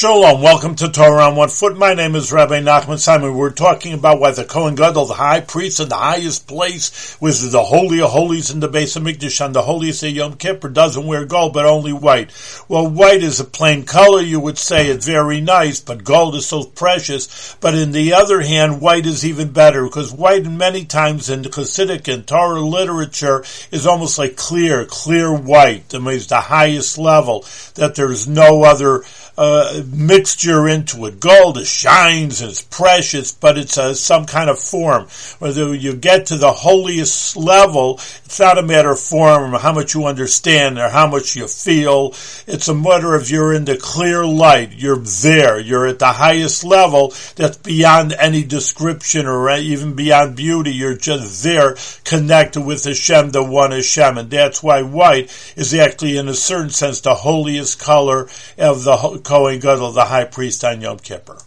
Shalom, welcome to Torah on One Foot. My name is Rabbi Nachman Simon. We're talking about why the Kohen Gadol, the high priest in the highest place, was the Holy of Holies in the Beis HaMikdash on the holiest of Yom Kippur, doesn't wear gold, but only white. Well, white is a plain color, you would say it's very nice, but gold is so precious. But in the other hand, white is even better, because white many times in the Hasidic and Torah literature is almost like clear, clear white. I mean, it's the highest level, that there's no other uh, mixture into it. Gold it shines and it's precious, but it's a, some kind of form. Whether you get to the holiest level, it's not a matter of form or how much you understand or how much you feel. It's a matter of you're in the clear light. You're there. You're at the highest level that's beyond any description or even beyond beauty. You're just there connected with Hashem, the one Hashem. And that's why white is actually in a certain sense the holiest color of the Kohen Gadol, the high priest on Yom Kippur.